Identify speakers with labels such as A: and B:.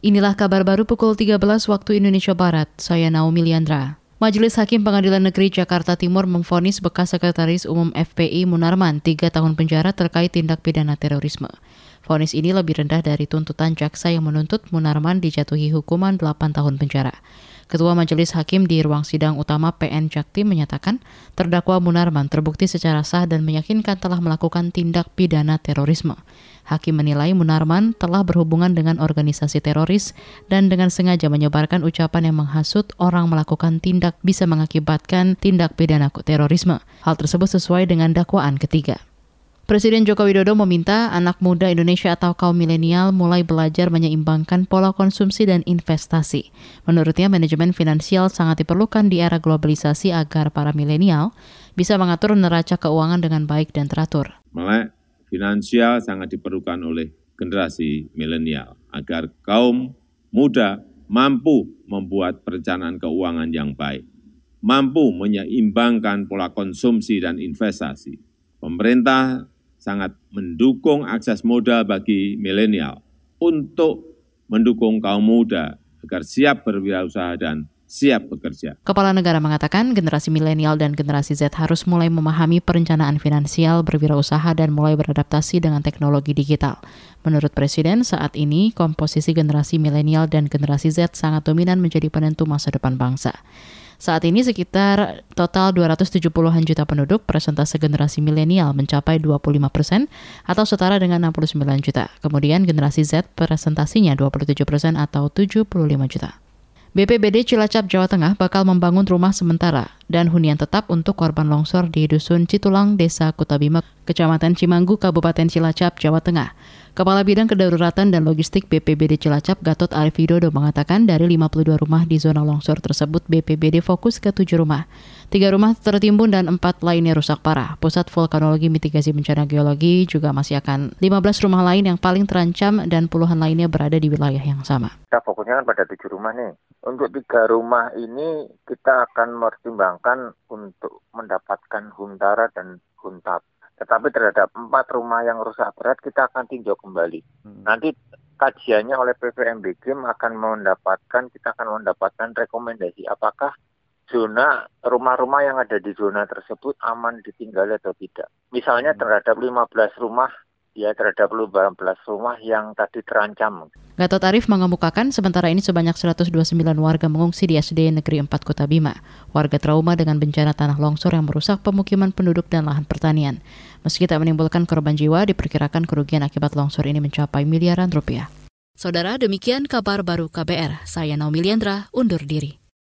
A: Inilah kabar baru pukul 13 waktu Indonesia Barat. Saya Naomi Liandra. Majelis Hakim Pengadilan Negeri Jakarta Timur memfonis bekas Sekretaris Umum FPI Munarman tiga tahun penjara terkait tindak pidana terorisme. Fonis ini lebih rendah dari tuntutan jaksa yang menuntut Munarman dijatuhi hukuman 8 tahun penjara. Ketua Majelis Hakim di ruang sidang utama PN Jaktim menyatakan terdakwa Munarman terbukti secara sah dan meyakinkan telah melakukan tindak pidana terorisme. Hakim menilai Munarman telah berhubungan dengan organisasi teroris dan dengan sengaja menyebarkan ucapan yang menghasut orang melakukan tindak bisa mengakibatkan tindak pidana terorisme. Hal tersebut sesuai dengan dakwaan ketiga. Presiden Joko Widodo meminta anak muda Indonesia atau kaum milenial mulai belajar menyeimbangkan pola konsumsi dan investasi. Menurutnya, manajemen finansial sangat diperlukan di era globalisasi agar para milenial bisa mengatur neraca keuangan dengan baik dan teratur.
B: Melek finansial sangat diperlukan oleh generasi milenial agar kaum muda mampu membuat perencanaan keuangan yang baik, mampu menyeimbangkan pola konsumsi dan investasi. Pemerintah sangat mendukung akses modal bagi milenial untuk mendukung kaum muda agar siap berwirausaha dan siap bekerja.
A: Kepala negara mengatakan generasi milenial dan generasi Z harus mulai memahami perencanaan finansial, berwirausaha, dan mulai beradaptasi dengan teknologi digital. Menurut Presiden, saat ini komposisi generasi milenial dan generasi Z sangat dominan menjadi penentu masa depan bangsa. Saat ini sekitar total 270-an juta penduduk, presentase generasi milenial mencapai 25 persen atau setara dengan 69 juta. Kemudian generasi Z presentasinya 27 persen atau 75 juta. BPBD Cilacap, Jawa Tengah bakal membangun rumah sementara dan hunian tetap untuk korban longsor di Dusun Citulang, Desa Kutabima, Kecamatan Cimanggu, Kabupaten Cilacap, Jawa Tengah. Kepala Bidang Kedaruratan dan Logistik BPBD Cilacap Gatot Arif Widodo mengatakan dari 52 rumah di zona longsor tersebut BPBD fokus ke tujuh rumah. Tiga rumah tertimbun dan empat lainnya rusak parah. Pusat Vulkanologi Mitigasi Bencana Geologi juga masih akan 15 rumah lain yang paling terancam dan puluhan lainnya berada di wilayah yang sama.
C: Kita fokusnya kan pada tujuh rumah nih. Untuk tiga rumah ini kita akan mempertimbangkan untuk mendapatkan huntara dan huntap tetapi terhadap empat rumah yang rusak berat kita akan tinjau kembali. Hmm. Nanti kajiannya oleh PVMBG akan mendapatkan kita akan mendapatkan rekomendasi apakah zona rumah-rumah yang ada di zona tersebut aman ditinggali atau tidak. Misalnya hmm. terhadap 15 rumah ya terhadap 15 rumah yang tadi terancam.
A: Gatot Arif mengemukakan sementara ini sebanyak 129 warga mengungsi di SD Negeri 4 Kota Bima. Warga trauma dengan bencana tanah longsor yang merusak pemukiman penduduk dan lahan pertanian. Meski tak menimbulkan korban jiwa, diperkirakan kerugian akibat longsor ini mencapai miliaran rupiah. Saudara, demikian kabar baru KBR. Saya Naomi Liandra, undur diri.